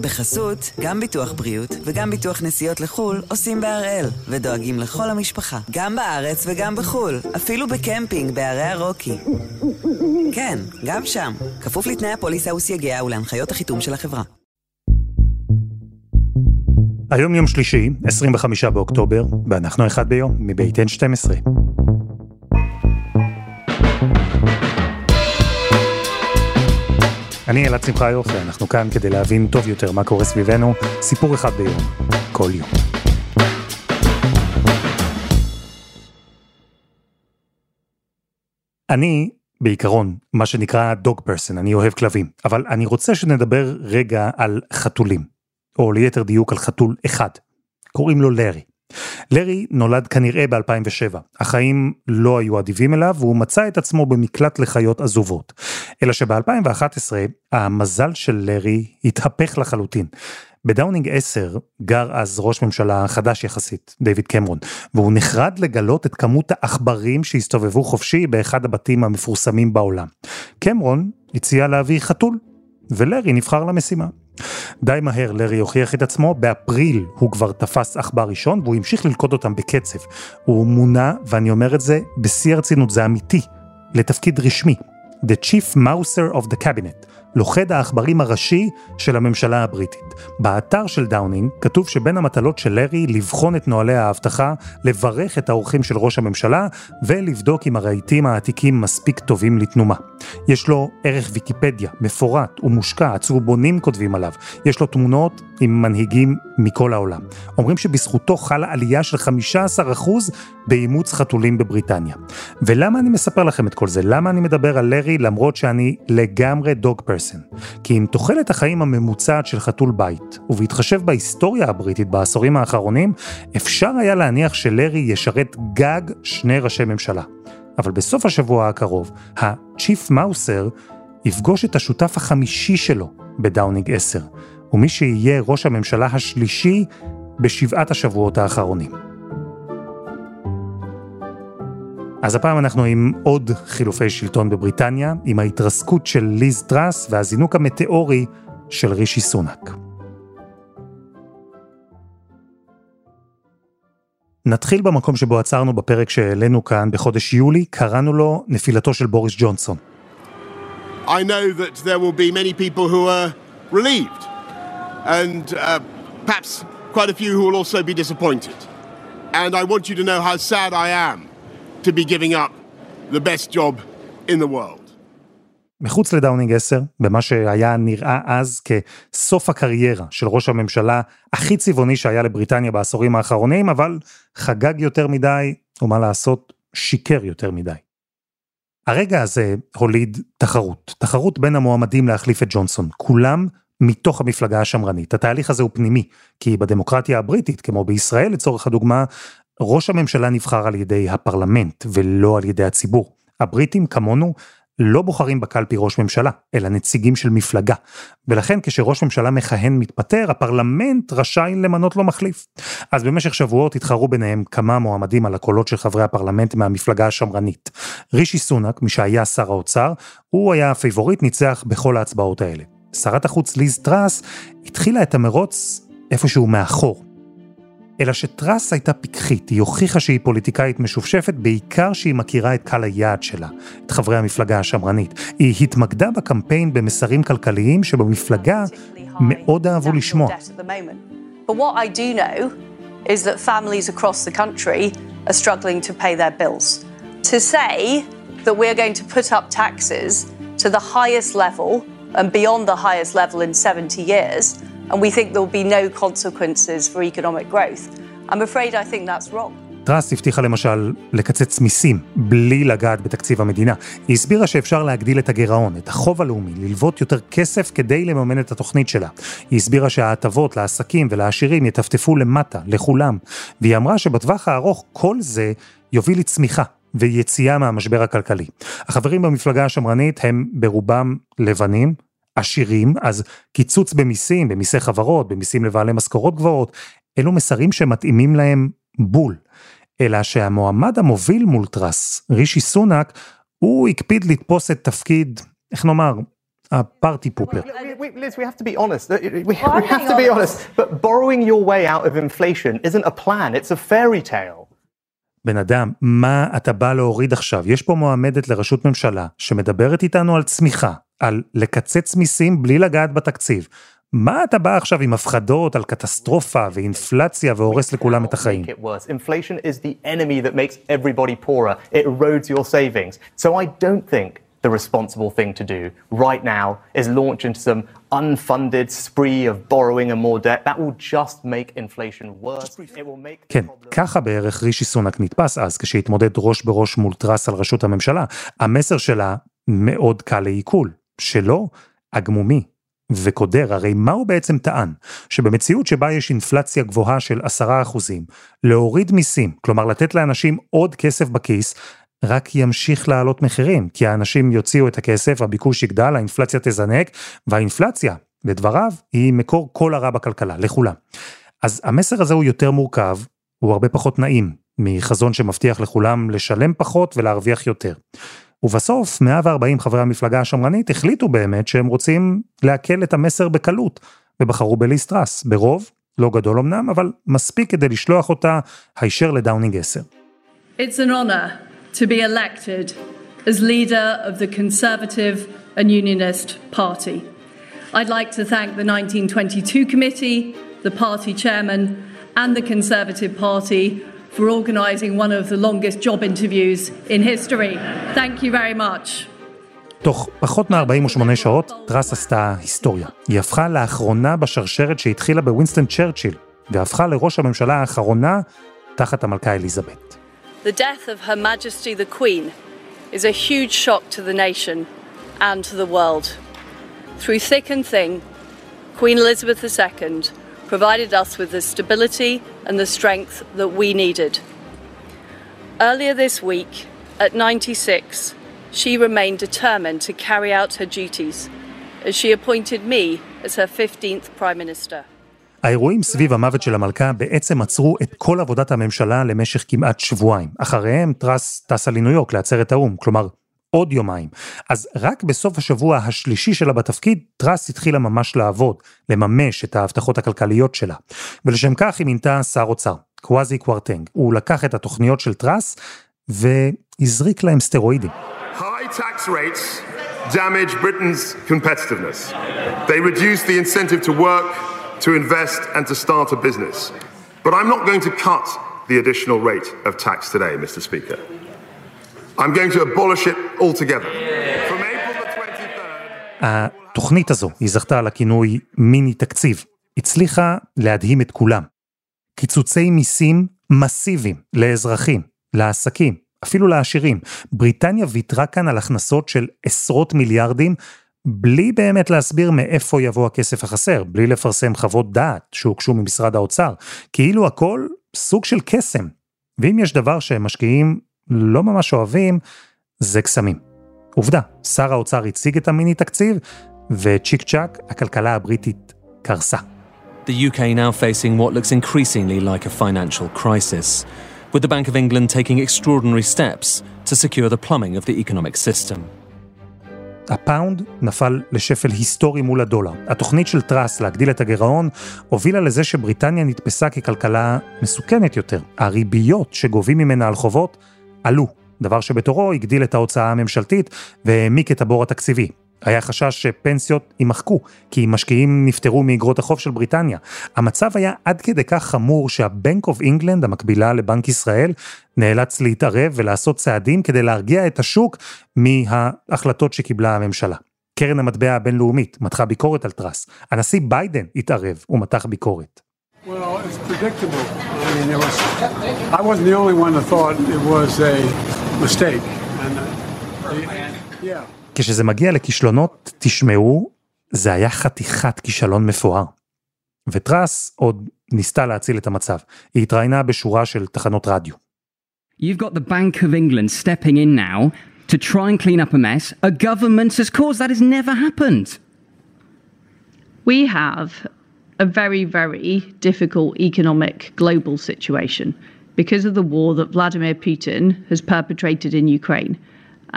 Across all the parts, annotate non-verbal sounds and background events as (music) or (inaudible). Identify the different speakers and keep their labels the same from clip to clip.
Speaker 1: בחסות, גם ביטוח בריאות וגם ביטוח נסיעות לחו"ל עושים בהראל, ודואגים לכל המשפחה, גם בארץ וגם בחו"ל, אפילו בקמפינג בערי הרוקי. כן, גם שם, כפוף לתנאי הפוליסה וסייגיה ולהנחיות החיתום של החברה.
Speaker 2: היום יום שלישי, 25 באוקטובר, ואנחנו אחד ביום, מבית N12. אני אלעד שמחיוף, ואנחנו כאן כדי להבין טוב יותר מה קורה סביבנו, סיפור אחד ביום, כל יום. אני, בעיקרון, מה שנקרא דוג פרסון, אני אוהב כלבים, אבל אני רוצה שנדבר רגע על חתולים, או ליתר דיוק על חתול אחד. קוראים לו לארי. לארי נולד כנראה ב-2007. החיים לא היו אדיבים אליו והוא מצא את עצמו במקלט לחיות עזובות. אלא שב-2011 המזל של לארי התהפך לחלוטין. בדאונינג 10 גר אז ראש ממשלה חדש יחסית, דיוויד קמרון, והוא נחרד לגלות את כמות העכברים שהסתובבו חופשי באחד הבתים המפורסמים בעולם. קמרון הציע להביא חתול, ולארי נבחר למשימה. די מהר לארי הוכיח את עצמו, באפריל הוא כבר תפס עכבר ראשון והוא המשיך ללכוד אותם בקצב. הוא מונה, ואני אומר את זה בשיא הרצינות, זה אמיתי, לתפקיד רשמי, The Chief Mouser of the Cabinet, לוכד העכברים הראשי של הממשלה הבריטית. באתר של דאונינג כתוב שבין המטלות של לארי לבחון את נוהלי האבטחה, לברך את האורחים של ראש הממשלה ולבדוק אם הרהיטים העתיקים מספיק טובים לתנומה. יש לו ערך ויקיפדיה, מפורט ומושקע, הצהובונים כותבים עליו. יש לו תמונות עם מנהיגים מכל העולם. אומרים שבזכותו חלה עלייה של 15% באימוץ חתולים בבריטניה. ולמה אני מספר לכם את כל זה? למה אני מדבר על לארי למרות שאני לגמרי dog person? כי עם תוחלת החיים הממוצעת של חתול בית, ובהתחשב בהיסטוריה הבריטית בעשורים האחרונים, אפשר היה להניח שלארי ישרת גג שני ראשי ממשלה. אבל בסוף השבוע הקרוב, ה-Chief Mouser יפגוש את השותף החמישי שלו בדאונינג 10, ומי שיהיה ראש הממשלה השלישי בשבעת השבועות האחרונים. אז הפעם אנחנו עם עוד חילופי שלטון בבריטניה, עם ההתרסקות של ליז טראס והזינוק המטאורי של רישי סונאק. נתחיל במקום שבו עצרנו בפרק שהעלינו כאן בחודש יולי, קראנו לו נפילתו של בוריס ג'ונסון.
Speaker 3: I know that there will be many people who are relieved and uh, perhaps quite a few who will also be disappointed. And I want you to know how sad I am to be giving up the best job in the world.
Speaker 2: מחוץ לדאונינג 10, במה שהיה נראה אז כסוף הקריירה של ראש הממשלה הכי צבעוני שהיה לבריטניה בעשורים האחרונים, אבל חגג יותר מדי, ומה לעשות, שיקר יותר מדי. הרגע הזה הוליד תחרות, תחרות בין המועמדים להחליף את ג'ונסון, כולם מתוך המפלגה השמרנית. התהליך הזה הוא פנימי, כי בדמוקרטיה הבריטית, כמו בישראל לצורך הדוגמה, ראש הממשלה נבחר על ידי הפרלמנט ולא על ידי הציבור. הבריטים כמונו לא בוחרים בקלפי ראש ממשלה, אלא נציגים של מפלגה. ולכן כשראש ממשלה מכהן מתפטר, הפרלמנט רשאי למנות לו מחליף. אז במשך שבועות התחרו ביניהם כמה מועמדים על הקולות של חברי הפרלמנט מהמפלגה השמרנית. רישי סונאק, מי שהיה שר האוצר, הוא היה הפייבוריט, ניצח בכל ההצבעות האלה. שרת החוץ ליז טראס התחילה את המרוץ איפשהו מאחור. אלא שטראס הייתה פיקחית, היא הוכיחה שהיא פוליטיקאית משופשפת, בעיקר שהיא מכירה את קהל היעד שלה, את חברי המפלגה השמרנית. היא התמקדה בקמפיין במסרים כלכליים שבמפלגה מאוד אהבו לשמוע.
Speaker 4: Is that families across the country are struggling to pay their bills. To say that we're going to put up taxes to the highest level and beyond the highest level in 70 years, and we think there will be no consequences for economic growth. I'm afraid I think that's wrong.
Speaker 2: טראס הבטיחה למשל לקצץ מיסים בלי לגעת בתקציב המדינה. היא הסבירה שאפשר להגדיל את הגירעון, את החוב הלאומי, ללוות יותר כסף כדי לממן את התוכנית שלה. היא הסבירה שההטבות לעסקים ולעשירים יטפטפו למטה, לכולם. והיא אמרה שבטווח הארוך כל זה יוביל לצמיחה ויציאה מהמשבר הכלכלי. החברים במפלגה השמרנית הם ברובם לבנים, עשירים, אז קיצוץ במיסים, במיסי חברות, במיסים לבעלי משכורות גבוהות, אלו מסרים שמתאימים להם בול. אלא שהמועמד המוביל מול טראס, רישי סונאק, הוא הקפיד לתפוס את תפקיד, איך נאמר, ה party pooper.
Speaker 5: Liz, we have to be honest. We, have to be honest. But borrowing your way out of inflation isn't a plan, it's a fairy tale.
Speaker 2: בן אדם, מה אתה בא להוריד עכשיו? יש פה מועמדת לראשות ממשלה שמדברת איתנו על צמיחה, על לקצץ מיסים בלי לגעת בתקציב. מה אתה בא עכשיו עם הפחדות על קטסטרופה ואינפלציה והורס לכולם את החיים?
Speaker 5: Inflation is the enemy that makes everybody poorer. It erodes your savings. So I don't think the responsible thing to do right now is launch into some unfunded spree of borrowing and more debt. That will just make inflation worse. It will make...
Speaker 2: כן, ככה בערך רישי סונק נתפס אז כשהתמודד ראש בראש מול טראס על ראשות הממשלה. המסר שלה מאוד קל לעיכול. שלו, הגמומי. וקודר, הרי מה הוא בעצם טען? שבמציאות שבה יש אינפלציה גבוהה של עשרה אחוזים, להוריד מיסים, כלומר לתת לאנשים עוד כסף בכיס, רק ימשיך לעלות מחירים, כי האנשים יוציאו את הכסף, הביקוש יגדל, האינפלציה תזנק, והאינפלציה, לדבריו, היא מקור כל הרע בכלכלה, לכולם. אז המסר הזה הוא יותר מורכב, הוא הרבה פחות נעים, מחזון שמבטיח לכולם לשלם פחות ולהרוויח יותר. ובסוף 140 חברי המפלגה השמרנית החליטו באמת שהם רוצים לעכל את המסר בקלות, ובחרו בליס טראס, ברוב, לא גדול אמנם, אבל מספיק כדי לשלוח אותה הישר לדאונינג 10.
Speaker 6: It's an honor to be elected as leader of the Conservative and Unionist Party. I'd like to thank the 1922 committee, the party chairman, and the Conservative Party for organising one of the longest job interviews in history. Thank you very much.
Speaker 2: תוך פחות מ-48 שעות, טראס עשתה היסטוריה. היא הפכה לאחרונה בשרשרת שהתחילה בווינסטון צ'רצ'יל, והפכה לראש הממשלה האחרונה תחת המלכה אליזבת.
Speaker 4: The death of Her Majesty the Queen is a huge shock to the nation and to the world. Through thick and thin, Queen Elizabeth II provided us with the stability and the strength that we needed. Earlier this week, at 96, she remained determined to carry out her duties as she appointed me as her 15th Prime Minister.
Speaker 2: האירועים סביב המוות של המלכה בעצם עצרו את כל עבודת הממשלה למשך כמעט שבועיים. אחריהם טראס טסה לניו יורק לעצרת האו"ם, כלומר עוד יומיים. אז רק בסוף השבוע השלישי שלה בתפקיד, טראס התחילה ממש לעבוד, לממש את ההבטחות הכלכליות שלה. ולשם כך היא מינתה שר אוצר, קוואסי קוורטנג. הוא לקח את התוכניות של טראס והזריק להם סטרואידים.
Speaker 7: Damage Britain's competitiveness. They reduce the incentive to work, to invest and to start a business. But I'm not going to cut the additional rate of tax today, Mr. Speaker. I'm going to abolish it altogether. From April the 23rd...
Speaker 2: התוכנית הזו, היא זכתה לכינוי מיני תקציב, הצליחה להדהים את כולם. קיצוצי מיסים מסיביים לאזרחים, לעסקים, אפילו לעשירים. בריטניה ויתרה כאן על הכנסות של עשרות מיליארדים, בלי באמת להסביר מאיפה יבוא הכסף החסר, בלי לפרסם חוות דעת שהוגשו ממשרד האוצר, כאילו הכל סוג של קסם. ואם יש דבר שמשקיעים לא ממש אוהבים, זה קסמים. עובדה, שר האוצר הציג את המיני תקציב, וצ'יק צ'אק, הכלכלה הבריטית קרסה.
Speaker 8: The UK now facing what looks increasingly like a financial crisis, with the Bank of England taking extraordinary steps to secure the plumbing of the economic system.
Speaker 2: הפאונד נפל לשפל היסטורי מול הדולר. התוכנית של טראס להגדיל את הגירעון הובילה לזה שבריטניה נתפסה ככלכלה מסוכנת יותר. הריביות שגובים ממנה על חובות עלו, דבר שבתורו הגדיל את ההוצאה הממשלתית והעמיק את הבור התקציבי. היה חשש שפנסיות יימחקו, כי משקיעים נפטרו מאגרות החוב של בריטניה. המצב היה עד כדי כך חמור שה-Bank of England, המקבילה לבנק ישראל, נאלץ להתערב ולעשות צעדים כדי להרגיע את השוק מההחלטות שקיבלה הממשלה. קרן המטבע הבינלאומית מתחה ביקורת על טראס. הנשיא ביידן התערב ומתח ביקורת.
Speaker 9: Well, it's predictable. I mean, it was. I wasn't the only one that thought it was a mistake. And, uh, yeah.
Speaker 2: כשזה מגיע לכישלונות, תשמעו, זה היה חתיכת כישלון מפואר. וטראס עוד ניסתה להציל את המצב. היא התראיינה בשורה של תחנות רדיו.
Speaker 10: You've got the Bank of England stepping in now to try and clean up a mess a government has caused. That has never happened.
Speaker 6: We have a very, very difficult economic global situation because of the war that Vladimir Putin has perpetrated in Ukraine.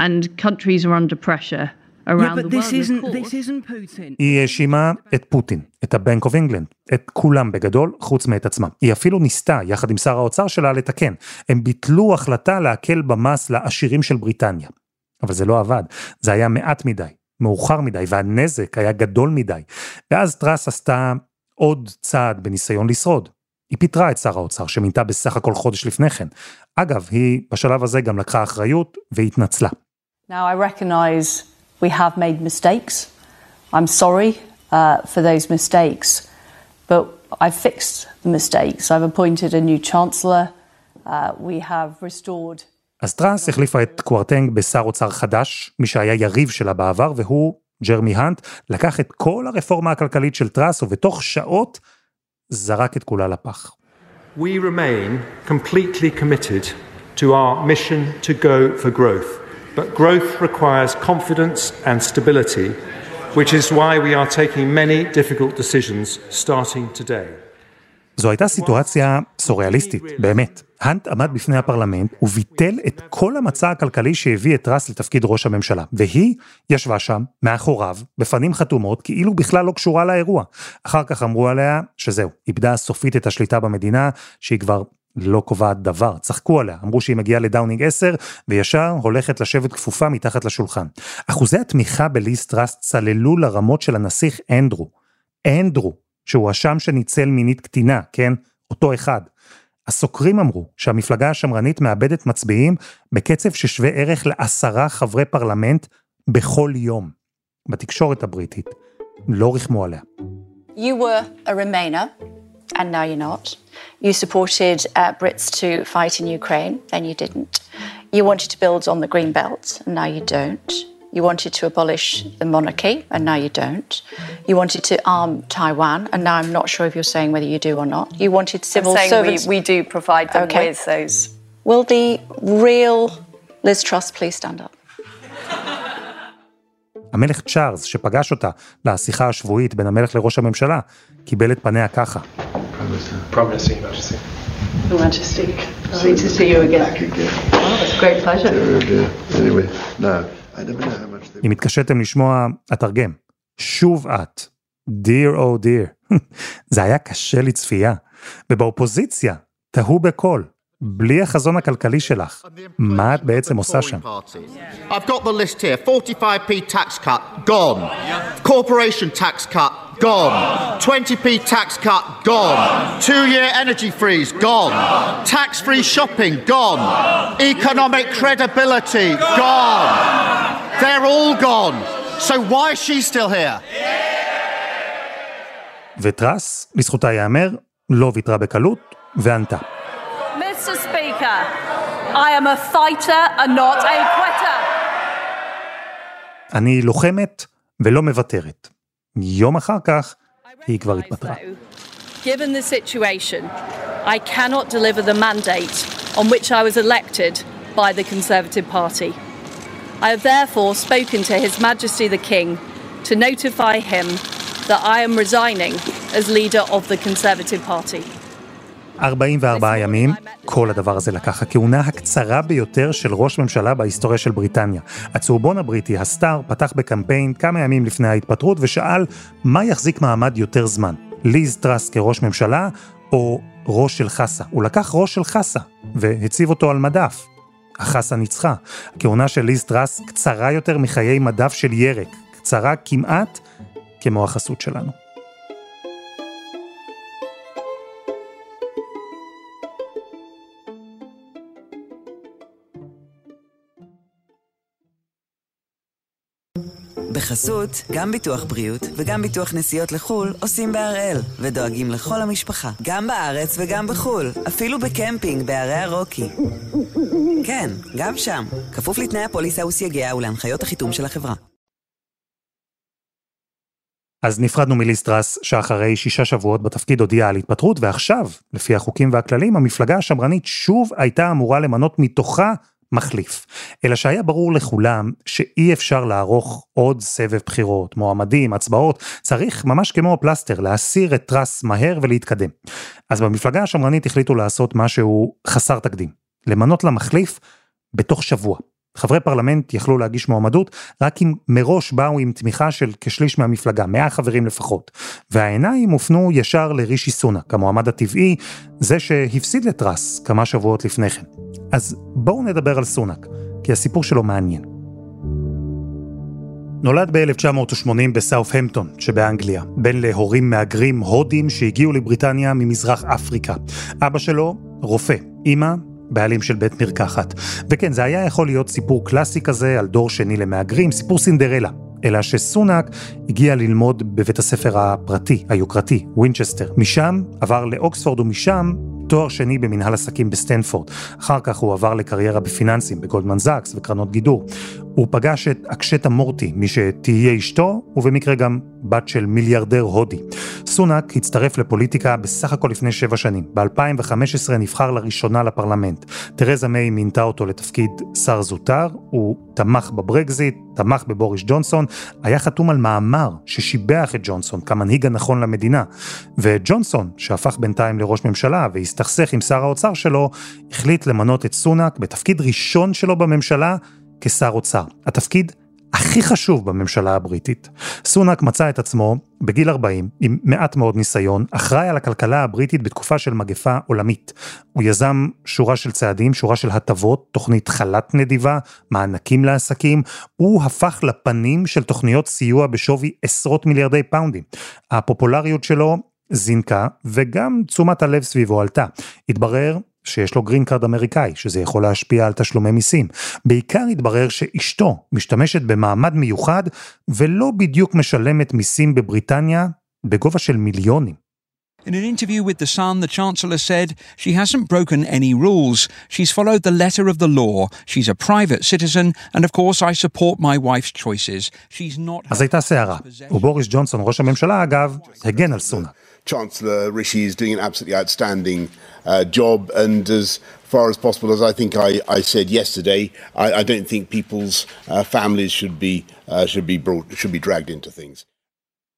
Speaker 6: And countries are under pressure around the world.
Speaker 2: היא האשימה את פוטין, את ה-Bank of England, את כולם בגדול, חוץ מאת עצמה. היא אפילו ניסתה, יחד עם שר האוצר שלה, לתקן. הם ביטלו החלטה להקל במס לעשירים של בריטניה. אבל זה לא עבד, זה היה מעט מדי, מאוחר מדי, והנזק היה גדול מדי. ואז טראס עשתה עוד צעד בניסיון לשרוד. היא פיטרה את שר האוצר, שמינתה בסך הכל חודש לפני כן. אגב, היא בשלב הזה גם לקחה אחריות והתנצלה.
Speaker 4: Now I recognize we have made mistakes. I'm sorry uh, for those mistakes, but I've fixed the mistakes. I've appointed a new chancellor. Uh, we have restored
Speaker 2: אז טראס החליפה את קוורטנג בשר אוצר חדש, מי שהיה יריב שלה בעבר, והוא, ג'רמי האנט, לקח את כל הרפורמה הכלכלית של טראס, ובתוך שעות זרק את כולה לפח.
Speaker 11: We remain completely committed to our mission to go for growth, but growth requires confidence and stability, which is why we are taking many difficult decisions starting today.
Speaker 2: זו הייתה סיטואציה סוריאליסטית, באמת. האנט עמד בפני הפרלמנט וביטל את כל המצע הכלכלי שהביא את טראס לתפקיד ראש הממשלה. והיא ישבה שם, מאחוריו, בפנים חתומות, כאילו בכלל לא קשורה לאירוע. אחר כך אמרו עליה שזהו, איבדה סופית את השליטה במדינה, שהיא כבר לא קובעת דבר, צחקו עליה, אמרו שהיא מגיעה לדאונינג 10, וישר הולכת לשבת כפופה מתחת לשולחן. אחוזי התמיכה בליז טראס צללו לרמות של הנסיך אנדרו. אנדרו, שהואשם שניצל מינית קטינה, כן? אותו אחד. הסוקרים אמרו שהמפלגה השמרנית מאבדת מצביעים בקצב ששווה ערך לעשרה חברי פרלמנט בכל יום. בתקשורת הבריטית לא ריחמו עליה.
Speaker 12: You were a Remainer, and now you're not. You supported uh, Brits to fight in Ukraine, then you didn't. You wanted to build on the Green Belt, and now you don't. You wanted to abolish the monarchy, and now you don't. You wanted to arm Taiwan, and now I'm not sure if you're saying whether you do or not. You wanted civil
Speaker 4: I'm saying
Speaker 12: servants.
Speaker 4: We, we do provide them
Speaker 12: Okay.
Speaker 4: with those.
Speaker 12: Will the real Liz Truss please stand up?
Speaker 2: המלך צ'ארלס, שפגש אותה לשיחה השבועית בין המלך לראש הממשלה, קיבל את פניה ככה.
Speaker 13: Promise, Your Majesty.
Speaker 6: Your Majesty, lovely to see you again. Oh, it's a great pleasure.
Speaker 13: Anyway, no, I never know how much they.
Speaker 2: אם התקשיתם לשמוע, אתרגם. שוב את. Dear oh dear. (laughs) זה היה קשה לצפייה. ובאופוזיציה, תהו בקול. בלי החזון הכלכלי שלך. מה את בעצם עושה שם?
Speaker 14: I've got the list here 45p tax cut, gone. Corporation tax cut, gone. 20p tax cut, gone. Two year energy freeze, gone. Tax free shopping, gone. Economic credibility, gone. They're all gone. So why is she still here?
Speaker 2: וטראס, לזכותה ייאמר, לא ויתרה בקלות, וענתה.
Speaker 6: Mr. Speaker, I am a fighter and not a quitter.
Speaker 2: אני לוחמת ולא מוותרת. יום אחר כך, היא כבר התפטרה.
Speaker 6: Given the situation, I cannot deliver the mandate on which I was elected by the Conservative Party. I have therefore spoken to His Majesty the King to notify him that I am resigning as leader of the Conservative Party.
Speaker 2: 44 ימים, כל הדבר הזה לקח הכהונה הקצרה ביותר של ראש ממשלה בהיסטוריה של בריטניה. הצהובון הבריטי, הסטאר, פתח בקמפיין כמה ימים לפני ההתפטרות ושאל מה יחזיק מעמד יותר זמן, ליז טראס כראש ממשלה או ראש של חסה. הוא לקח ראש של חסה והציב אותו על מדף. החסה ניצחה. הכהונה של ליז טראס קצרה יותר מחיי מדף של ירק, קצרה כמעט כמו החסות שלנו.
Speaker 1: בחסות, גם ביטוח בריאות וגם ביטוח נסיעות לחו"ל עושים בהראל, ודואגים לכל המשפחה, גם בארץ וגם בחו"ל, אפילו בקמפינג בערי הרוקי. כן, גם שם, כפוף לתנאי הפוליסה וסייגיה ולהנחיות החיתום של החברה.
Speaker 2: אז נפרדנו מליסטרס, שאחרי שישה שבועות בתפקיד הודיעה על התפטרות, ועכשיו, לפי החוקים והכללים, המפלגה השמרנית שוב הייתה אמורה למנות מתוכה מחליף. אלא שהיה ברור לכולם שאי אפשר לערוך עוד סבב בחירות, מועמדים, הצבעות, צריך ממש כמו פלסטר להסיר את טראס מהר ולהתקדם. אז במפלגה השמרנית החליטו לעשות משהו חסר תקדים, למנות לה מחליף בתוך שבוע. חברי פרלמנט יכלו להגיש מועמדות רק אם מראש באו עם תמיכה של כשליש מהמפלגה, 100 חברים לפחות. והעיניים הופנו ישר לרישי סונאק, המועמד הטבעי, זה שהפסיד לטראס כמה שבועות לפני כן. אז בואו נדבר על סונאק, כי הסיפור שלו מעניין. נולד ב-1980 בסאוף-המפטון שבאנגליה, בן להורים מהגרים הודים שהגיעו לבריטניה ממזרח אפריקה. אבא שלו, רופא, אמא, בעלים של בית מרקחת. וכן, זה היה יכול להיות סיפור קלאסי כזה על דור שני למהגרים, סיפור סינדרלה. אלא שסונאק הגיע ללמוד בבית הספר הפרטי, היוקרתי, וינצ'סטר. משם עבר לאוקספורד ומשם תואר שני במנהל עסקים בסטנפורד. אחר כך הוא עבר לקריירה בפיננסים, בגולדמן זאקס וקרנות גידור. הוא פגש את אקשטה מורטי, מי שתהיה אשתו, ובמקרה גם בת של מיליארדר הודי. סונאק הצטרף לפוליטיקה בסך הכל לפני שבע שנים. ב-2015 נבחר לראשונה לפרלמנט. תרזה מיי מינתה אותו לתפקיד שר זוטר, הוא תמך בברקזיט, תמך בבוריס ג'ונסון, היה חתום על מאמר ששיבח את ג'ונסון כמנהיג הנכון למדינה. וג'ונסון, שהפך בינתיים לראש ממשלה והסתכסך עם שר האוצר שלו, החליט למנות את סונאק בתפקיד ראשון שלו בממשלה כשר אוצר. התפקיד הכי חשוב בממשלה הבריטית. סונאק מצא את עצמו בגיל 40, עם מעט מאוד ניסיון, אחראי על הכלכלה הבריטית בתקופה של מגפה עולמית. הוא יזם שורה של צעדים, שורה של הטבות, תוכנית חל"ת נדיבה, מענקים לעסקים, הוא הפך לפנים של תוכניות סיוע בשווי עשרות מיליארדי פאונדים. הפופולריות שלו זינקה, וגם תשומת הלב סביבו עלתה. התברר שיש לו green card אמריקאי, שזה יכול להשפיע על תשלומי מיסים. בעיקר התברר שאשתו משתמשת במעמד מיוחד ולא בדיוק משלמת מיסים בבריטניה בגובה של מיליונים.
Speaker 15: In an interview with The Sun, the Chancellor said she hasn't broken any rules. She's followed the letter of the law. She's a private citizen, and of course I support my wife's choices. She's not...
Speaker 2: אז הייתה סערה, ובוריס ג'ונסון, ראש הממשלה אגב, הגן על סונה.
Speaker 3: Chancellor Rishi is doing an absolutely outstanding uh, job, and as far as possible, as I think I, I said yesterday, I, I, don't think people's uh, families should be uh, should be brought should be dragged into things.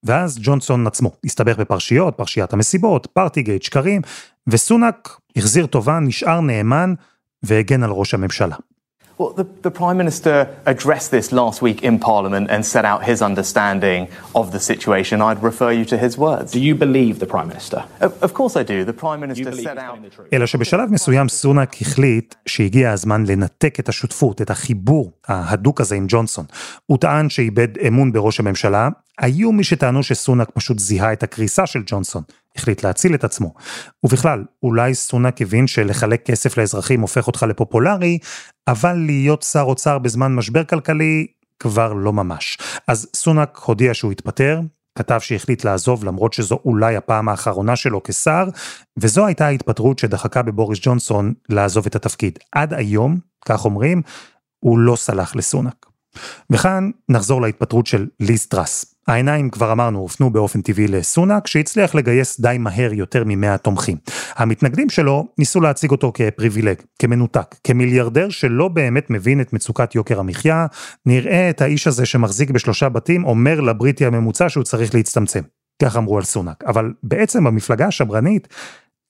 Speaker 2: ואז ג'ונסון עצמו הסתבך בפרשיות, פרשיית המסיבות, פארטיגייט, שקרים, וסונאק החזיר טובה, נשאר נאמן והגן על ראש הממשלה.
Speaker 5: Well, the, the, Prime Minister addressed this last week in Parliament and set out his understanding of the situation. I'd refer you to his words.
Speaker 16: Do you believe the Prime Minister?
Speaker 5: Of, of course I do. The Prime Minister set out...
Speaker 2: אלא שבשלב מסוים סונאק החליט שהגיע הזמן לנתק את השותפות, את החיבור ההדוק הזה עם ג'ונסון. הוא טען שאיבד אמון בראש הממשלה, היו מי שטענו שסונאק פשוט זיהה את הקריסה של ג'ונסון. החליט להציל את עצמו. ובכלל, אולי סונאק הבין שלחלק כסף לאזרחים הופך אותך לפופולרי, אבל להיות שר אוצר בזמן משבר כלכלי כבר לא ממש. אז סונאק הודיע שהוא התפטר, כתב שהחליט לעזוב למרות שזו אולי הפעם האחרונה שלו כשר, וזו הייתה ההתפטרות שדחקה בבוריס ג'ונסון לעזוב את התפקיד. עד היום, כך אומרים, הוא לא סלח לסונאק. וכאן נחזור להתפטרות של ליז טראס. העיניים, כבר אמרנו, הופנו באופן טבעי לסונאק, שהצליח לגייס די מהר יותר ממאה תומכים. המתנגדים שלו ניסו להציג אותו כפריבילג, כמנותק, כמיליארדר שלא באמת מבין את מצוקת יוקר המחיה, נראה את האיש הזה שמחזיק בשלושה בתים אומר לבריטי הממוצע שהוא צריך להצטמצם. כך אמרו על סונאק. אבל בעצם במפלגה השמרנית,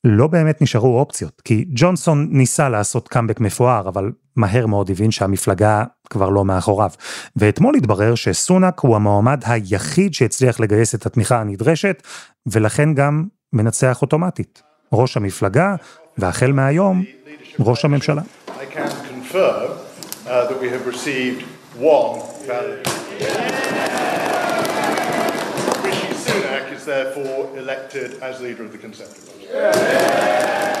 Speaker 2: לא באמת נשארו אופציות, כי ג'ונסון ניסה לעשות קאמבק מפואר, אבל מהר מאוד הבין שהמפלגה כבר לא מאחוריו. ואתמול התברר שסונאק הוא המועמד היחיד שהצליח לגייס את התמיכה הנדרשת, ולכן גם מנצח אוטומטית. ראש המפלגה, והחל מהיום, ראש הממשלה. therefore elected as leader of the Conservative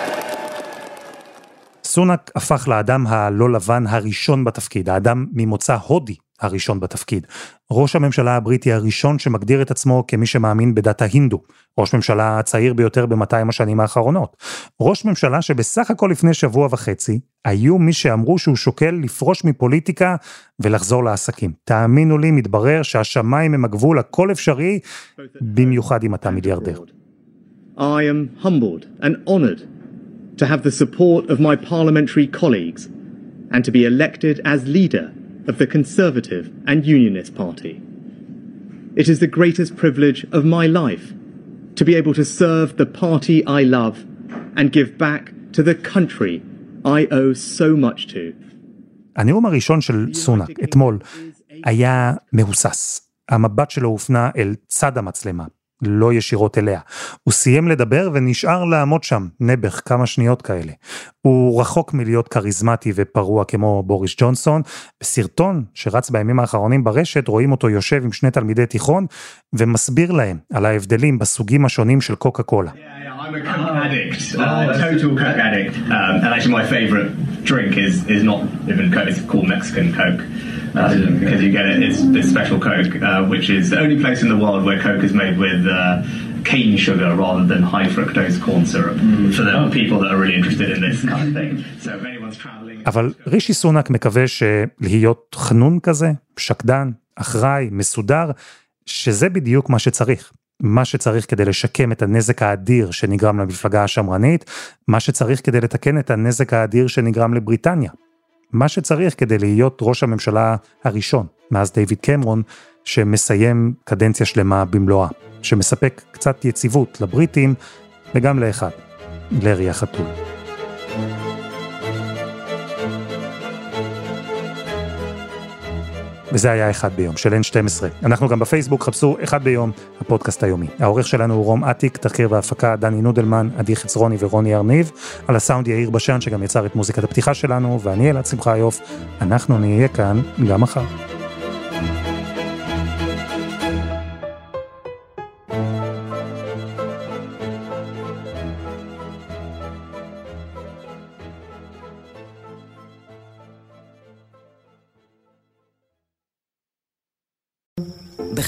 Speaker 2: סונאק הפך לאדם הלא לבן הראשון בתפקיד, האדם ממוצא הודי הראשון בתפקיד. ראש הממשלה הבריטי הראשון שמגדיר את עצמו כמי שמאמין בדת ההינדו. ראש ממשלה הצעיר ביותר ב-200 השנים האחרונות. ראש ממשלה שבסך הכל לפני שבוע וחצי, היו מי שאמרו שהוא שוקל לפרוש מפוליטיקה ולחזור לעסקים. תאמינו לי, מתברר שהשמיים הם הגבול, הכל אפשרי, במיוחד אם אתה מיליארדר.
Speaker 17: I am humbled and honoured to have the support of my parliamentary colleagues and to be elected as leader of the Conservative and Unionist Party. It is the greatest privilege of my life to be able to serve the party I love and give back to the country I owe so much to.
Speaker 2: הנאום הראשון של סונאק, אתמול, היה מהוסס. המבט שלו הופנה אל צד המצלמה, לא ישירות אליה. הוא סיים לדבר ונשאר לעמוד שם, נעבך כמה שניות כאלה. הוא רחוק מלהיות כריזמטי ופרוע כמו בוריס ג'ונסון. בסרטון שרץ בימים האחרונים ברשת רואים אותו יושב עם שני תלמידי תיכון ומסביר להם על ההבדלים בסוגים השונים של קוקה קולה.
Speaker 16: I'm a Coke addict, uh, total Coke addict. Um, and actually, my favourite drink is is not even Coke; it's called Mexican Coke. Uh, because you get it, it's this special Coke, uh, which is the only place in the world where Coke is made with uh, cane sugar rather than high fructose corn syrup. Mm. For the people that are really interested in this kind of thing. So if anyone's traveling.
Speaker 2: אבל רישי סונאק מקווה שלהיות חנון כזה, שקדן, אחראי, מסודר, שזה בדיוק מה שצריך. מה שצריך כדי לשקם את הנזק האדיר שנגרם למפלגה השמרנית, מה שצריך כדי לתקן את הנזק האדיר שנגרם לבריטניה. מה שצריך כדי להיות ראש הממשלה הראשון, מאז דיוויד קמרון, שמסיים קדנציה שלמה במלואה, שמספק קצת יציבות לבריטים וגם לאחד, לארי החתול. וזה היה אחד ביום של N12. אנחנו גם בפייסבוק, חפשו אחד ביום, הפודקאסט היומי. העורך שלנו הוא רום אטיק, תחקיר והפקה דני נודלמן, עדי חצרוני ורוני ארניב. על הסאונד יאיר בשן שגם יצר את מוזיקת הפתיחה שלנו, ואני אלעד שמחה יוף. אנחנו נהיה כאן גם מחר.